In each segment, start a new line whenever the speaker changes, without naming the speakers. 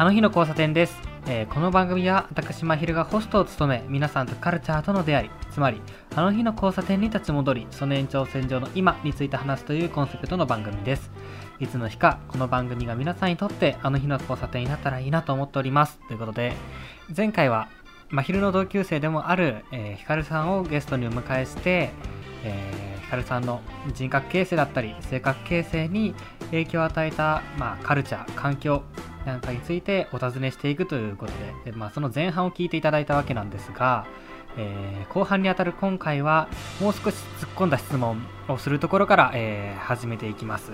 あの日の交差点です、えーこの番組は私まひるがホストを務め皆さんとカルチャーとの出会いつまりあの日の交差点に立ち戻りその延長線上の今について話すというコンセプトの番組です。いつの日かこの番組が皆さんにとってあの日の交差点になったらいいなと思っております。ということで前回はまひるの同級生でもある、えーひかるさんをゲストにお迎えして、えーひかるさんの人格形成だったり性格形成に影響を与えた、まあ、カルチャー環境なんかについてお尋ねしていくということでで、まあ、その前半を聞いていただいたわけなんですが、えー後半にあたる今回はもう少し突っ込んだ質問をするところから、えー始めていきます。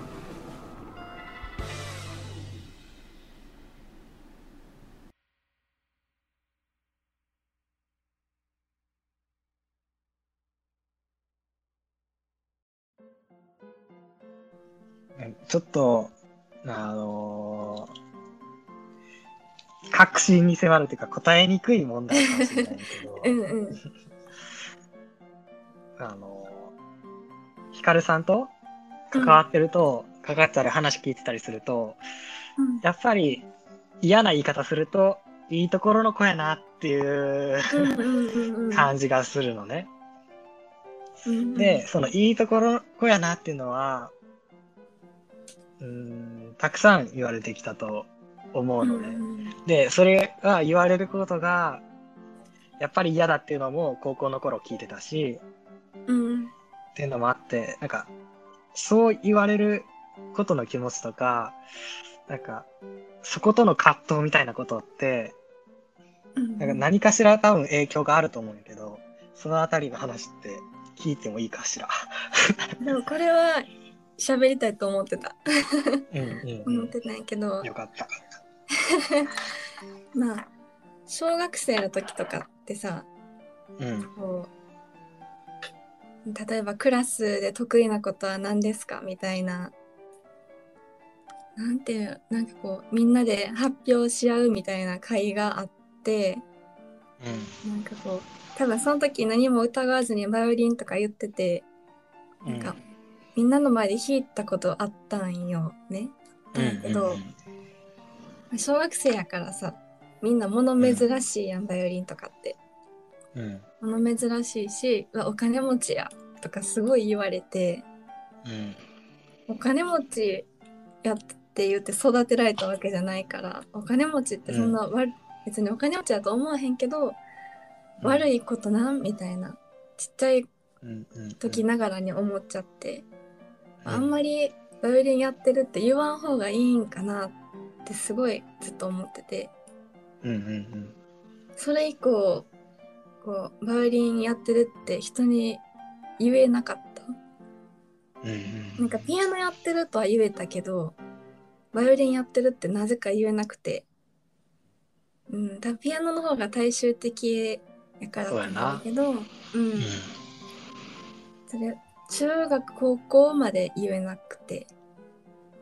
ちょっと、あのー確信に迫るというか答えにくい問題かもしれないけど、
うんうん。
あのーヒカルさんと関わってると、関わったり話聞いてたりすると、やっぱり嫌な言い方すると、いいところの子やなっていう
うんうんうんうん。
感じがするのね。
うんうん
で、そのいいところの子やなっていうのは、うーん、たくさん言われてきたと思うのね。
うん
で、それが言われることが、やっぱり嫌だっていうのも高校の頃聞いてたし、
うん
っていうのもあって、なんか、そう言われることの気持ちとか、なんか、そことの葛藤みたいなことって、
うん。
なんか何かしら多分影響があると思うんやけど、そのあたりの話って聞いてもいいかしら？
でもこれは喋りたいと思ってた。
うんうん
思ってたんやけど、
よかった。
まあ小学生の時とかってさ、
うん。
こう例えばクラスで得意なことは何ですか？みたいな。なんていうなんかこうみんなで発表し合うみたいな会があってなんかこう多分その時何も疑わずにバイオリンとか言ってて
うん。
なんかみんなの前で弾いたことあったんよね。あったんやけど、小学生やからさみんな物珍しいやん、バイオリンとかって。
うん。
物珍しいしお金持ちやとかすごい言われて
うん。
お金持ちやって言って育てられたわけじゃないからお金持ちってそんな、悪別にお金持ちだと思わへんけど、悪いことなんみたいなちっちゃい
うんうん。
時ながらに思っちゃって、あんま
り。
りバイオリンやってるって言わん方がいいんかなってすごいずっと思ってて
うんうん
それ以降こうバイオリンやってるって人に言えなかった？
うん。うんうん。
なんかピアノやってるとは言えたけどバイオリンやってるってなぜか言えなくてうん多分ピアノの方が大衆的やからだけどうん、
うん。
それ中学高校まで言えなくて、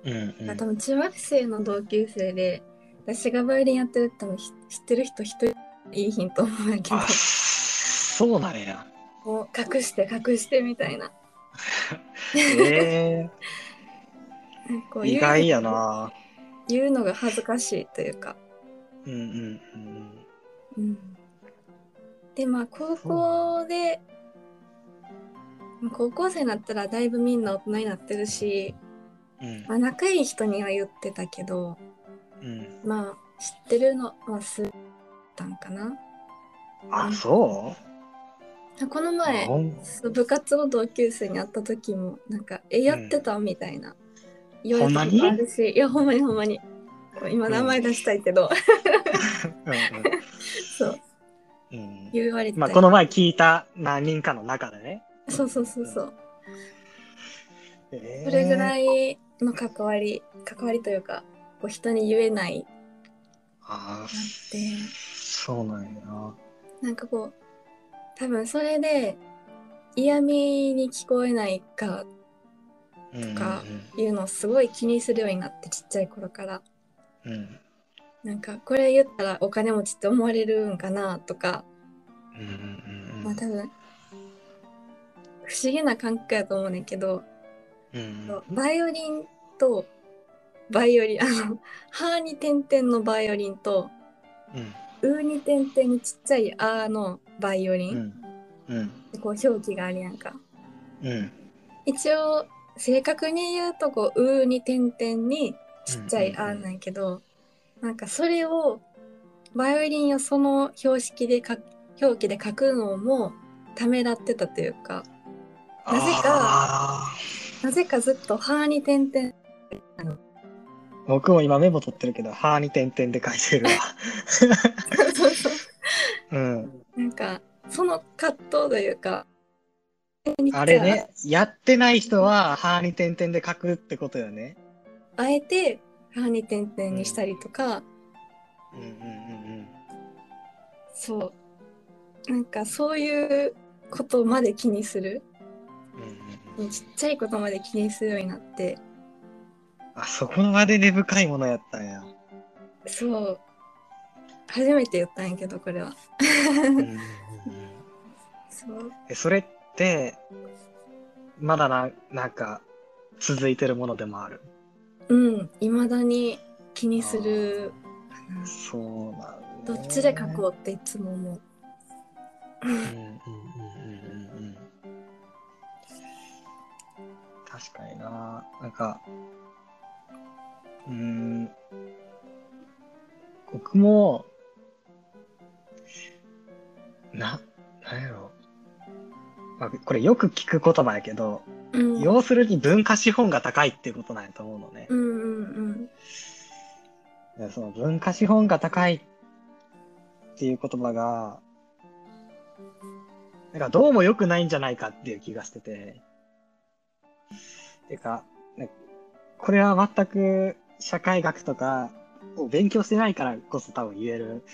うんうん。
多分中学生の同級生で私がバイオリンやってるって多分ひ知ってる人一人いいひんと思うんやけど。
あ、そうなんや。
もう隠して隠してみたいな。
ええ
なんかこう言う
意外やな。
言うのが恥ずかしいというか。
うんうん
うんでまあ高校でまあ高校生になったらだいぶみんな大人になってるし、
うん。うん
まあ、仲いい人には言ってたけど
うん。
まあ知ってるのはすったんかな。
あ、そ
この
う
前部活の同級生に会った時もなんか「えやってた?」みたいな。言われたこ
ほんまに
とあるしいやほんまにほんまに。今名前出したいけど、そう
うん。うん。
言われてた。
まあ、この前聞いた何人かの中でね。
そうそうそうそう。
え
それぐら
い。
いの関わり関わりというかこう人に言えない。
あ
って。
そうなんや。な。
なんかこう多分それで嫌味に聞こえないか
うん
かいうのをすごい気にするようになってちっちゃい頃から。
うん。うん。
なんかこれ言ったらお金持ちって思われるんかなとか。
うんうんうん。
まあ多分不思議な感覚やと思うねんけど
うん
バイオリンとバイオリンあの「ハーに点々のバイオリンと
うん「
ウーに点々にちっちゃい「あ」のバイオリン、
うん。うん。
こう表記があるやんか。
うん。
一応正確に言うとこう「う」に点々にちっちゃい「あ」なんやけど、なんかそれをバイオリンをその標識で書表記で書くのもためらってたというかなぜか
あ
なぜかずっと「は」に点々
ー僕も今メモ取ってるけど、歯に点々で書いてるわ。
そうそう
う。ん。
なんかその葛藤というか
あれね、やってない人は歯に点々で書くってことよね。
あえて「は」に点々にしたりとか、
うんうんうん。
そう。なんかそういうことまで気にする
うん。
ちっちゃいことまで気にするようになって
あそこまで根深いものやったんや。
そう初めて言ったんやけどこれはそう
えそれって、まだな、なんか、続いてるものでもある？
うんいまだに気にする
そうなんだ、ね。
どっちで書こうっていつも思う
うんうん。確かにな。なんか、うーん。僕も、な、なんやろ。まあ、これよく聞く言葉やけど、
うん
要するに文化資本が高いっていうことなんやと思うのね。
うんうん
でその文化資本が高いっていう言葉が、なんかどうも良くないんじゃないかっていう気がしてて。てか、ねこれは全く社会学とかを勉強してないからこそ多分言える、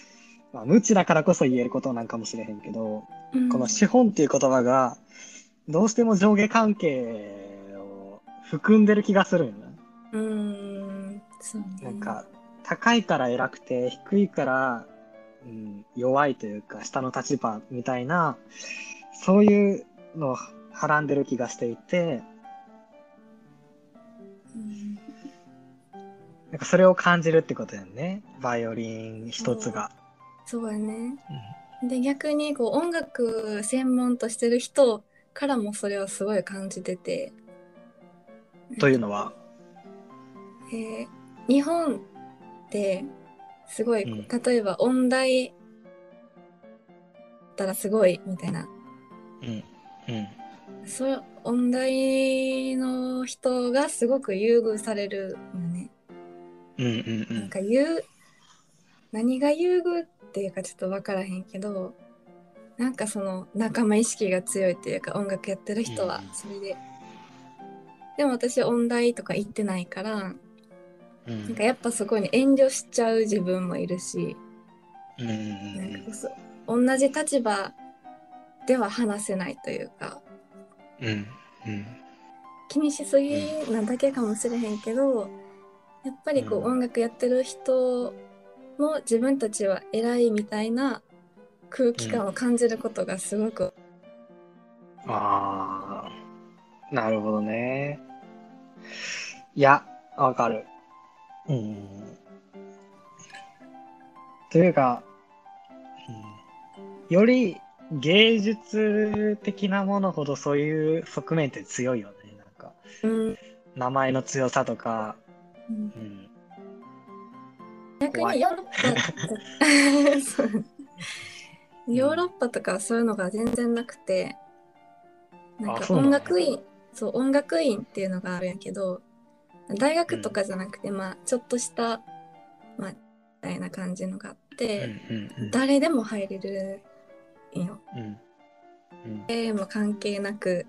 まあ無知だからこそ言えることなんかもしれへんけど、
うん。
この資本っていう言葉が、どうしても上下関係を含んでる気がするんよな。
うんそうね。
なんか、高いから偉くて、低いから、うん、弱いというか、下の立場みたいな、そういうのをはらんでる気がしていて、なんかそれを感じるってことやんね。バイオリン一つが。
そうやね。で逆にこう音楽専門としてる人からもそれをすごい感じてて、
というのは、
えー日本ってすごい、
うん。
例えば音大だったらすごいみたいな。
うん、うん、
そう音大の人がすごく優遇されるよね。
うん、うん、う
なん
ん。
か優何が優遇っていうかちょっと分からへんけどなんかその仲間意識が強いっていうか音楽やってる人は
うん
それで。でも私音大とか行ってないから
うん
なんかやっぱそこに遠慮しちゃう自分もいるし
うん、うん
なんかこそ同じ立場では話せないというか
うん、うん、
気にしすぎなだけかもしれへんけどやっぱりこう
うん
音楽やってる人も自分たちは偉いみたいな空気感を感じることがすごく、
ああ、なるほどね。いや、わかる。うん。というか、うんより芸術的なものほどそういう側面って強いよね。なんか、
うん
名前の強さとか、
うん。
うん。
逆にヨーロッパヨーロッパとか はそういうのが全然なくてなんか音楽院そう音楽院っていうのがあるんやけど大学とかじゃなくて、まあちょっとしたまあみたいな感じのがあっ
うん
て、
うんうん。
誰でも入れるんよ。
うん。うん。
でも関係なく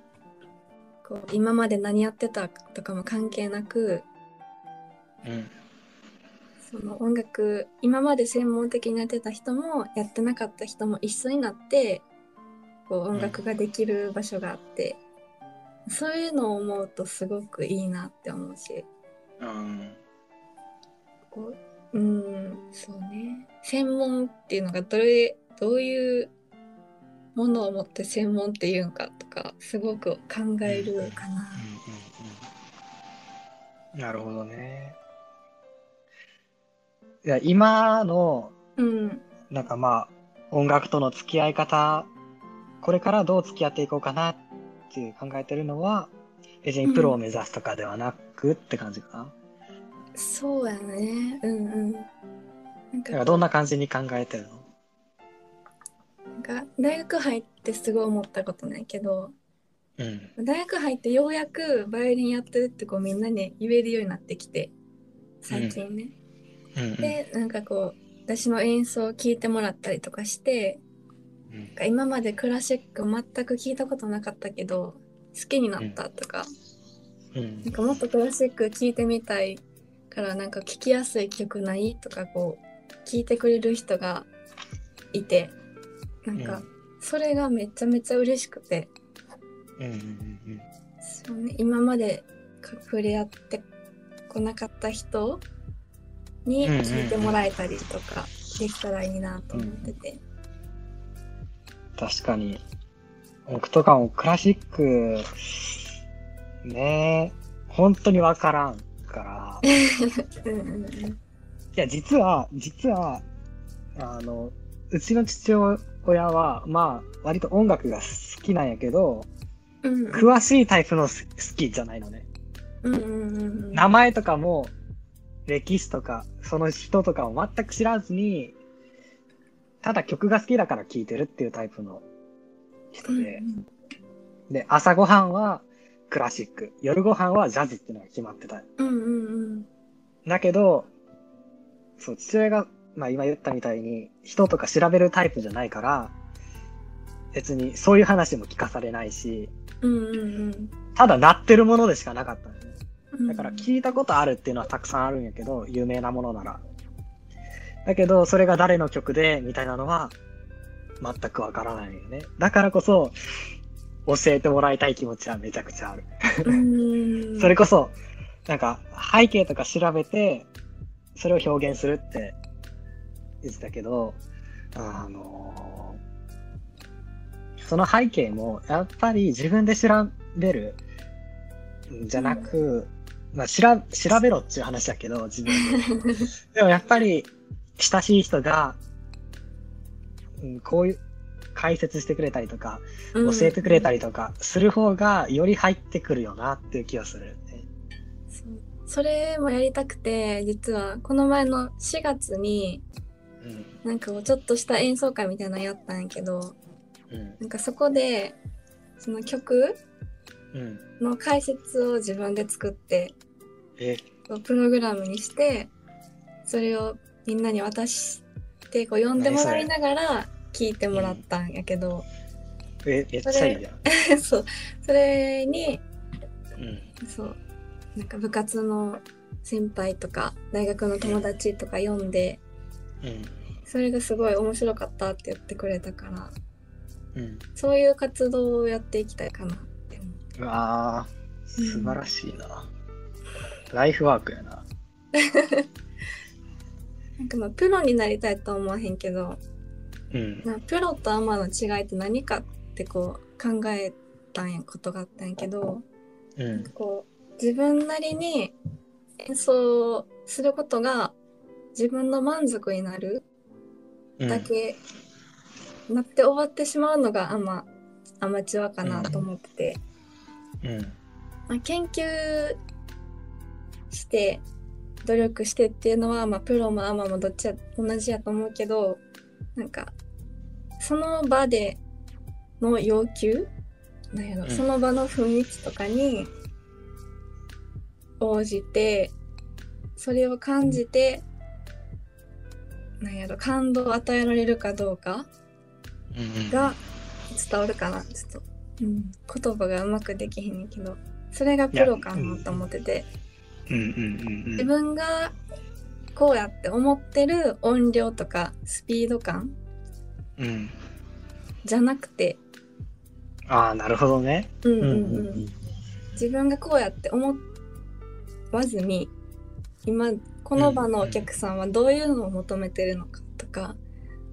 こう今まで何やってたとかも関係なく
うん。
その音楽今まで専門的にやってた人もやってなかった人も一緒になってこう音楽ができる場所があって、そういうのを思うとすごくいいなって思うし。
うん。
こううんそうね。専門っていうのがどれどういうものを持って専門っていうんかとかすごく考えるかな。
なるほどね。いや、今の、
うん。
なんかまあ、音楽との付き合い方、これからどう付き合っていこうかなっていう考えてるのは、別にプロを目指すとかではなくって感じかな。
そうやね。うんうん。なん
だ
か
どんな感じに考えてるの？
なんか大学入ってすごい思ったことないけど
うん。
大学入ってようやくバイオリンやってるってこうみんなに言えるようになってきて最近ね、
うんうん。
でなんかこう私の演奏を聞いてもらったりとかして
うん。
なんか今までクラシック全く聞いたことなかったけど好きになったとか、
うん。
なんかもっとクラシック聞いてみたいからなんか聴きやすい曲ないとかこう聞いてくれる人がいてなんか
うん。
それがめちゃめちゃ嬉しくて、
うんうんうん
そうね、今まで触れ合ってこなかった人に聞いてもらえたりとかできたらいいなと思ってて。
確かに。僕とかもクラシック、ね本当にわからんから。い
うんうんうん
や、実は、実は、あの、うちの父親は、まあ、割と音楽が好きなんやけど、
うん
詳しいタイプの好きじゃないのね。
うんうんうん
名前とかも、歴史とか、その人とかを全く知らずに、ただ曲が好きだから聴いてるっていうタイプの人で、で、朝ごはんはクラシック、夜ごはんはジャズっていうのが決まってた。
うんうんうん。
だけど、そう、父親が、まあ今言ったみたいに、人とか調べるタイプじゃないから、別にそういう話も聞かされないし、
うんうんうん。
ただ鳴ってるものでしかなかった
ん
だから聞いたことあるっていうのはたくさんあるんやけど、有名なものなら。だけど、それが誰の曲で、みたいなのは、全くわからないよね。だからこそ、教えてもらいたい気持ちはめちゃくちゃある。
うん
それこそ、なんか、背景とか調べて、それを表現するって言ってたけど、あのその背景も、やっぱり自分で調べるんじゃなく、まあ、しら調べろっていう話だけど、自分で。でもやっぱり、親しい人が、うん、こういう、解説してくれたりとか、教えてくれたりとかする方がより入ってくるよなっていう気がするね。
それもやりたくて実はこの前の4月に
うん。
なんかこうちょっとした演奏会みたいなのやったんやけど
うん。
なんかそこでその曲
うん。
の解説を自分で作ってプログラムにしてそれをみんなに渡してこう読んでもらいながら聞いてもらったんやけど、
え、めっちゃいいじゃん。
そ うそれに
うん。
そうなんか部活の先輩とか大学の友達とか読んで
うん。
それがすごい面白かったって言ってくれたから
うん。
そういう活動をやっていきたいかなう
うわー、素晴らしいな。ライフワークやな。
なんかまあプロになりたいとは思わへんけど
うん。
まあプロとアマの違いって何かってこう考えたんやことがあったんやけど
うん。
こう自分なりに演奏することが自分の満足になる
うん
だけなって終わってしまうのがアマアマチュアかなと思ってて、
うん。
まあ、研究して努力してっていうのは、まあ、プロもアマもどっちや同じやと思うけどなんかその場での要求？なんやろ、
うん
その場の雰囲気とかに応じてそれを感じてなんやろ感動を与えられるかどうか
うん。
が伝わるかなちょっと、うん、言葉がうまくできへんねんけどそれがプロかなと思ってて。
うんうんうんうん。
自分がこうやって思ってる音量とかスピード感
うん。
じゃなくて、
ああ、なるほどね。
うんうん
う
うん
うん
自分がこうやって思わずに今この場のお客さんはどういうのを求めてるのかとか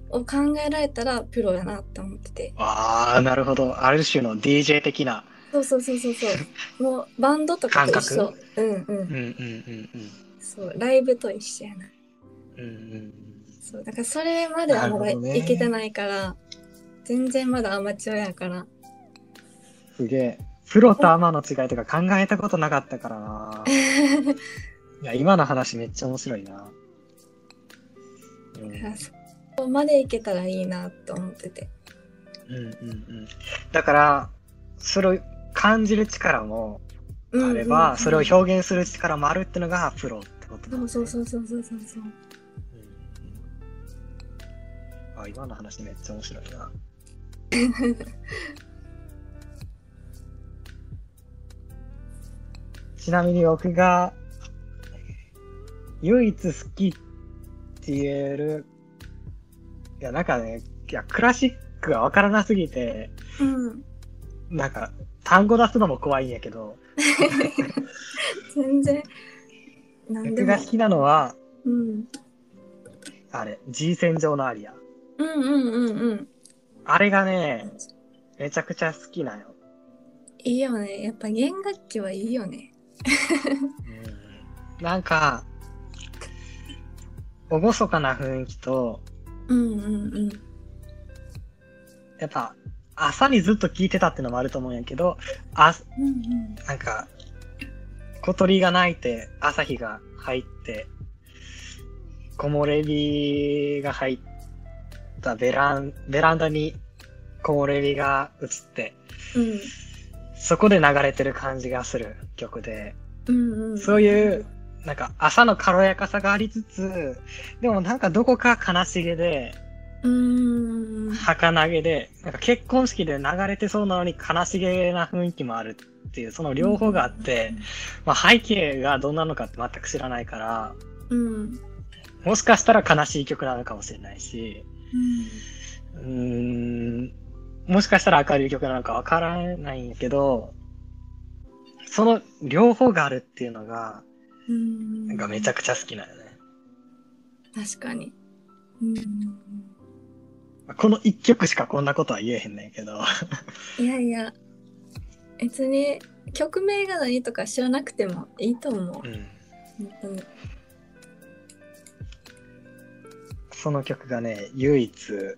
を考えられたらプロやなって思ってて
ああ、なるほど。ある種の DJ 的な。
そそうそうそうそうそう。もうバンドとかと一緒
感。
うんうん。
うんうんうん
そう、ライブと一緒やな。
うん。うんうん
そう、だからそれまではまだいけてないから、全然まだアマチュアやから。
すげえ。プロとアマの違いとか考えたことなかったからな。いや、今の話めっちゃ面白いな。うん
そこまでいけたらいいなと思ってて。
うんうんうん。だから、それを感じる力もあれば、それを表現する力もあるってのがプロってことだ、ね。
そうそうそうそうそうそう。
うんあ、今の話めっちゃ面白いな。ちなみに僕が唯一好きって言える、いや、なんかね、いや、クラシックがわからなすぎて、
うん。
なんか、単語出すのも怖いんやけど、
全然。
僕が。好きなのは、
うん。
あれ、G 線上のアリア。
うんうんうんうん。
あれがね、めちゃくちゃ好きなよ。
いいよね。やっぱ弦楽器はいいよね。
うんなんか、おごそかな雰囲気と、
うんうんうん。
やっぱ、朝にずっと聞いてたってのもあると思うんやけど、あ、
うんうん。
なんか、小鳥が鳴いて、朝日が入って、木漏れ日が入ったベラン、ベランダに木漏れ日が映って、
うん。
そこで流れてる感じがする曲で、
うんうん。
そういう、なんか朝の軽やかさがありつつ、でもなんかどこか悲しげで、
うーん。
儚げで、なんか結婚式で流れてそうなのに悲しげな雰囲気もあるっていう、その両方があって、まあ背景がどんなのかって全く知らないから、
うん。
もしかしたら悲しい曲なのかもしれないし、
うん。
ん、もしかしたら明るい曲なのかわからないんやけど、その両方があるっていうのが、
うん。
なんかめちゃくちゃ好きなよね。
確かに。うん。
この一曲しかこんなことは言えへんねんけど。
いやいや、別に曲名が何とか知らなくてもいいと思う。
うん。
本当に。
その曲がね、唯一好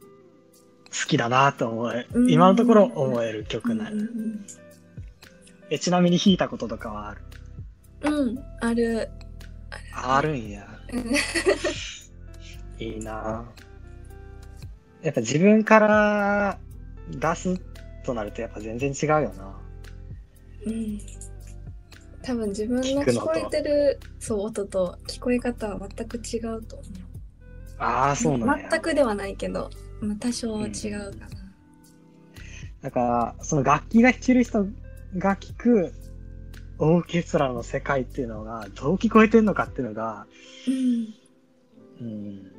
きだなと思え
う、ん
今のところ思える曲なの。
うんうん
え、ちなみに弾いたこととかはある？
うん、うん、ある。
あるんや。
うん
いいなやっぱ自分から出すとなるとやっぱ全然違うよな。
うん。多分自分の
聞
こえてるそう音と聞こえ方は全く違うと思う。
ああ、そうなんや。
全くではないけど、まあ、多少は違うかな。
だから、その楽器が弾ける人が聴くオーケストラの世界っていうのがどう聞こえてんのかっていうのが、
うん。
うん、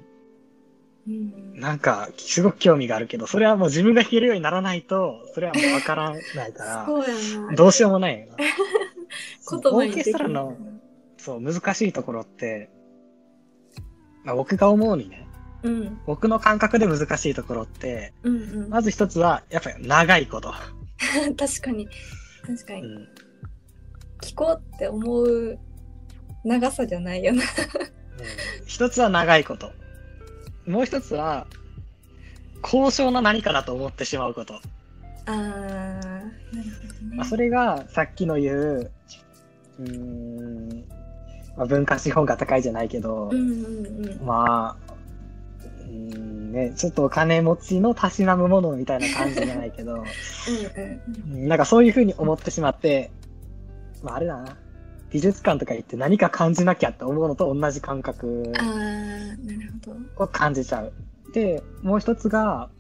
うん。
なんかすごく興味があるけど、それはもう自分が弾けるようにならないと、それはもうわからないから。どうしようもないよな。オーケストラのそう難しいところって、まあ、僕が思うにね、
うん。
僕の感覚で難しいところって、
うんうん。
まず一つは、やっぱり長いこと。
確かに。確かに。
うん
聞こうって思う長さじゃないよな。
うん一つは長いこと。もう一つは、高尚な何かだと思ってしまうこと。
あー、なるほどね。
まあ、それがさっきの言う、うーん、まあ、文化資本が高いじゃないけど、
うんうんうん。
まあ、うーんね、ちょっとお金持ちのたしなむものみたいな感じじゃないけど、
うん
なんかそういうふうに思ってしまって、まああれだな。美術館とか行って何か感じなきゃって思うのと同じ感覚
なるほど。
を感じちゃう。で、もう一つが、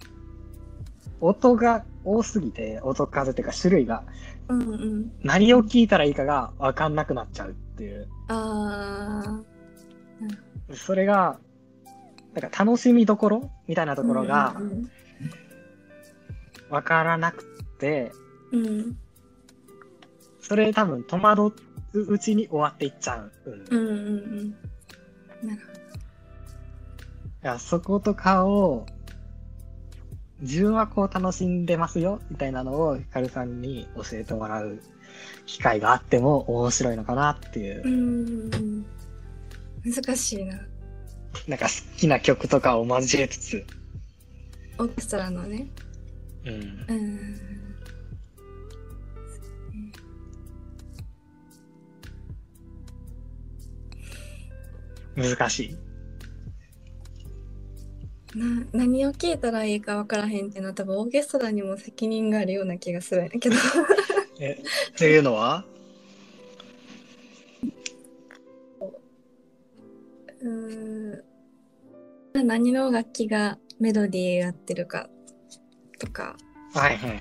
音が多すぎて、音数っていうか種類が、
うんうん。
何を聞いたらいいかがわかんなくなっちゃうっていう。
あ
それが、なんか楽しみどころみたいな
ー。
ところが
うん
わからなくて、
うんうん。
それ多分戸惑ううちに終わっていっちゃう。うん
うんうんうん。なる
いや、そことかを、自分はこう楽しんでますよ、みたいなのをヒカルさんに教えてもらう機会があっても面白いのかなっていう。
うん。難しいな。
なんか好きな曲とかを交えつつ。
オーケストラのね。
うん。
うん。
難しい。
な何を聞いたらいいか分からへんっていうのは多分オーケストラにも責任があるような気がするんやけど
え、っていうのは？
うーん何の楽器がメロディーやってるかとか
はいはいはい。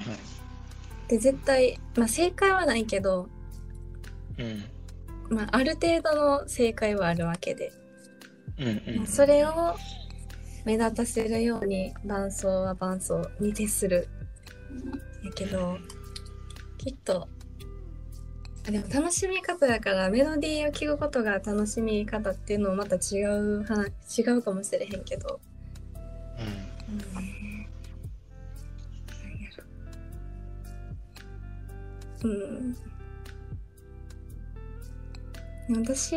で絶対、まあ、正解はないけど、
うん。
まあ、ある程度の正解はあるわけで、
うんうん。
それを目立たせるように伴奏は伴奏に徹する。やけどきっとあでも楽しみ方だからメロディーを聴くことが楽しみ方っていうのもまた違う話違うかもしれへんけど、うん、なん。うん私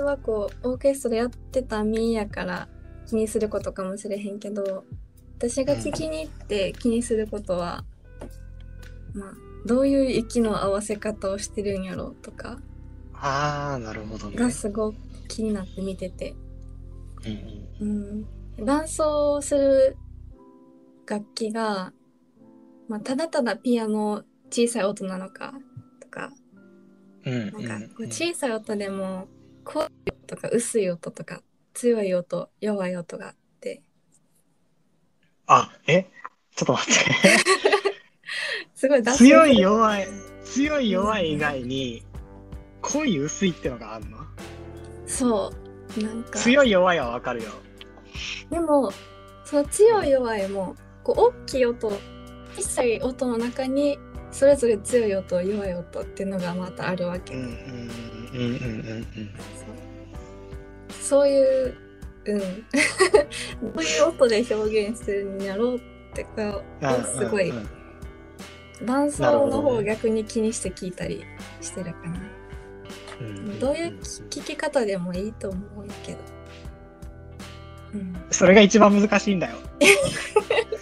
はこうオーケストラやってた身やから気にすることかもしれへんけど私が聞きに行って気にすることは、まあどういう息の合わせ方をしてるんやろうとか
ああ、なるほどね。
がすごく気になって見てて、
うん
うん、伴奏する楽器が、まあ、ただただピアノ小さい音なのかとか
うん。うん
なんかこう小さい音でも濃い音とか薄い音とか強い音弱い音があって。
あ、え？ちょっと待って。
すごい
強い弱い、強い弱い以外に、濃い薄いってのがあるの？
そう。なんか。
強い弱いはわかるよ。
でもその強い弱いもこう大きい音小さい音の中にそれぞれ強い音弱い音っていうのがまたあるわけで、
うんうんうんうんうんうん。
そういううんどういう音で表現してるんやろうってかをすごい
うんうん
伴奏の方を逆に気にして聞いたりしてるかな。
うん
どういう聞き方でもいいと思うけど。うん、
それが一番難しいんだよ。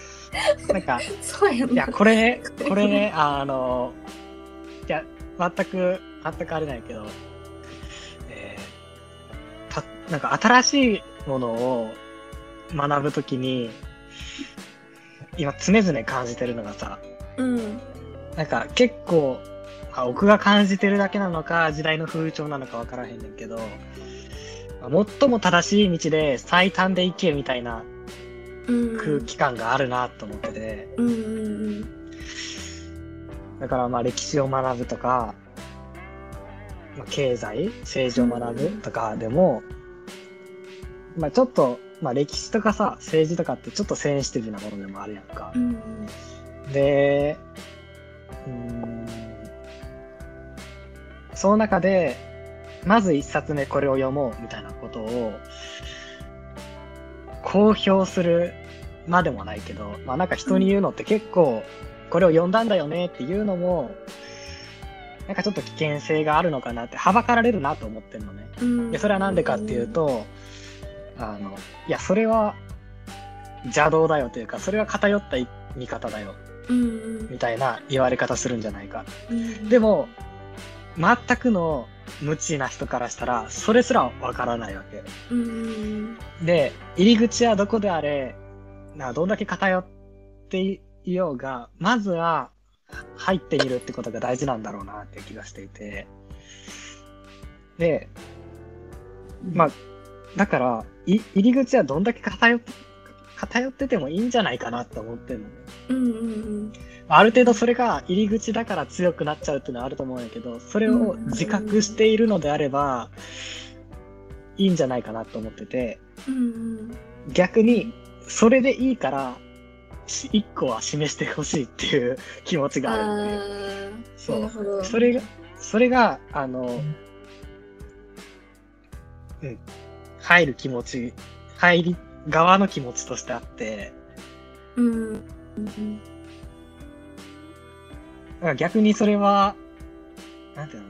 なんか、
そうや
いや、
な。
これね、これね、あの、いや、全く、全くあれないけど、えーた、なんか新しいものを学ぶときに、今常々感じてるのがさ、
うん。
なんか結構、あ僕が感じてるだけなのか、時代の風潮なのかわからへんねんけど、まあ最も正しい道で最短で行けみたいな
うん。
空気感があるなと思ってて、
うんうん
だからまあ歴史を学ぶとか、まあ、経済、政治を学ぶとかでも、まあちょっと、まあ歴史とかさ、政治とかってちょっとセンシティブなものでもあるやんか。
う。ん。
で、うーん、その中で、まず一冊目これを読もうみたいなことを、公表するまでもないけど、まあなんか人に言うのって結構、これを読んだんだよねっていうのも、なんかちょっと危険性があるのかなって、はばかられるなと思ってるのね。
うん。
でそれはなんでかっていう、と、あの、いや、それは邪道だよというか、それは偏った見方だよ、
うん
みたいな言われ方するんじゃないか。
うん。
でも、全くの無知な人からしたら、それすらわからないわけ。
うん。
で、入り口はどこであれ、などんだけ偏っていようが、まずは入ってみるってことが大事なんだろうなって気がしていて。で、まあ、だから、い入り口はどんだけ偏っ偏っててもいいんじゃないかなって思ってるのね。
うんうん
ある程度それが入り口だから強くなっちゃうっていうのはあると思うんやけど、それを自覚しているのであれば、いいんじゃないかなと思ってて、逆に、それでいいから、し一個は示してほしいっていう 気持ち
うん。
があるんで、そう。それが、それが、あの、うん、入る気持ち、入り側の気持ちとしてあって、
うん
から逆にそれは、なんていうの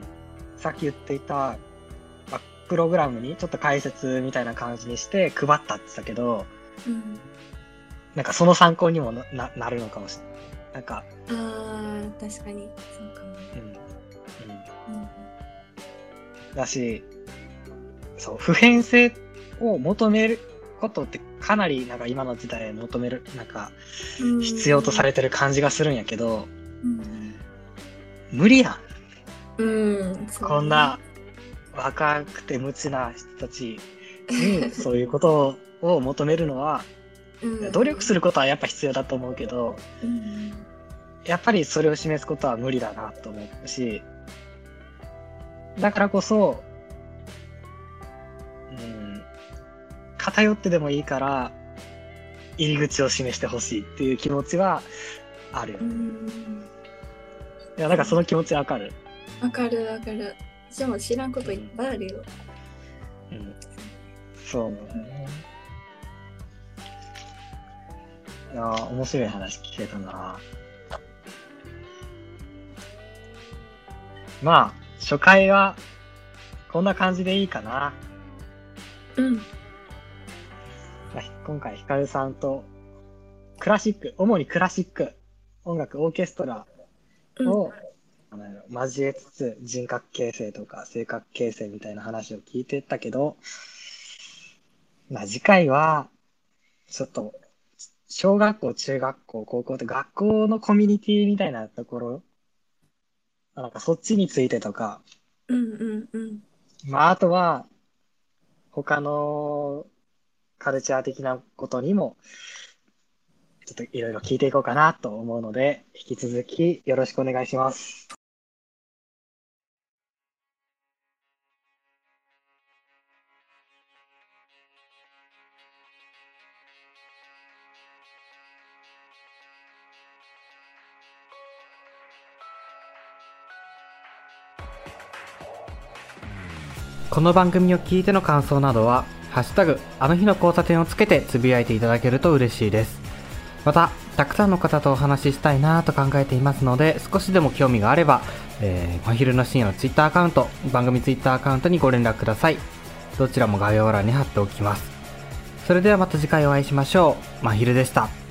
さっき言っていた、まあプログラムにちょっと解説みたいな感じにして配ったって言ったけど、
うん
なんかその参考にもなななるのかもしれない。なんか、
あー確かにそうかもね
うん。うん。
うん
だし、そう、普遍性を求めることってかなりなんか今の時代求める、なんか
うん
必要とされてる感じがするんやけど、
うん
無理やん。
うん
こんな若くて無知な人たちに そういうことを求めるのは、
うん
努力することはやっぱ必要だと思うけど、
うん
やっぱりそれを示すことは無理だなと思うし、だからこそ、うん、偏ってでもいいから、入り口を示してほしいっていう気持ちはあるよ
う
ね。
ん
いや、なんかその気持ちわかる。
わかるわかる私も知らんこといっぱいあるよ
うん。そうだね。いやー、面白い話聞けたな。まあ、初回は、こんな感じでいいかな。
うん
まあ今回、ヒカルさんと、クラシック、主にクラシック、音楽、オーケストラ
うん。
を、あの交えつつ、人格形成とか性格形成みたいな話を聞いてったけど、まあ次回は、ちょっと、小学校、中学校、高校って学校のコミュニティみたいなところ、なんかそっちについてとか、
うんうんうん。
まああとは、他のカルチャー的なことにも、ちょっといろいろ聞いていこうかなと思うので、引き続きよろしくお願いします。
この番組を聞いての感想などは「ハッシュタグあの日の交差点」をつけてつぶやいていただけると嬉しいですまたたくさんの方とお話ししたいなと考えていますので少しでも興味があれば、えー、真昼の深夜のツイッターアカウント番組ツイッターアカウントにご連絡ください。どちらも概要欄に貼っておきます。それではまた次回お会いしましょう。真昼でした。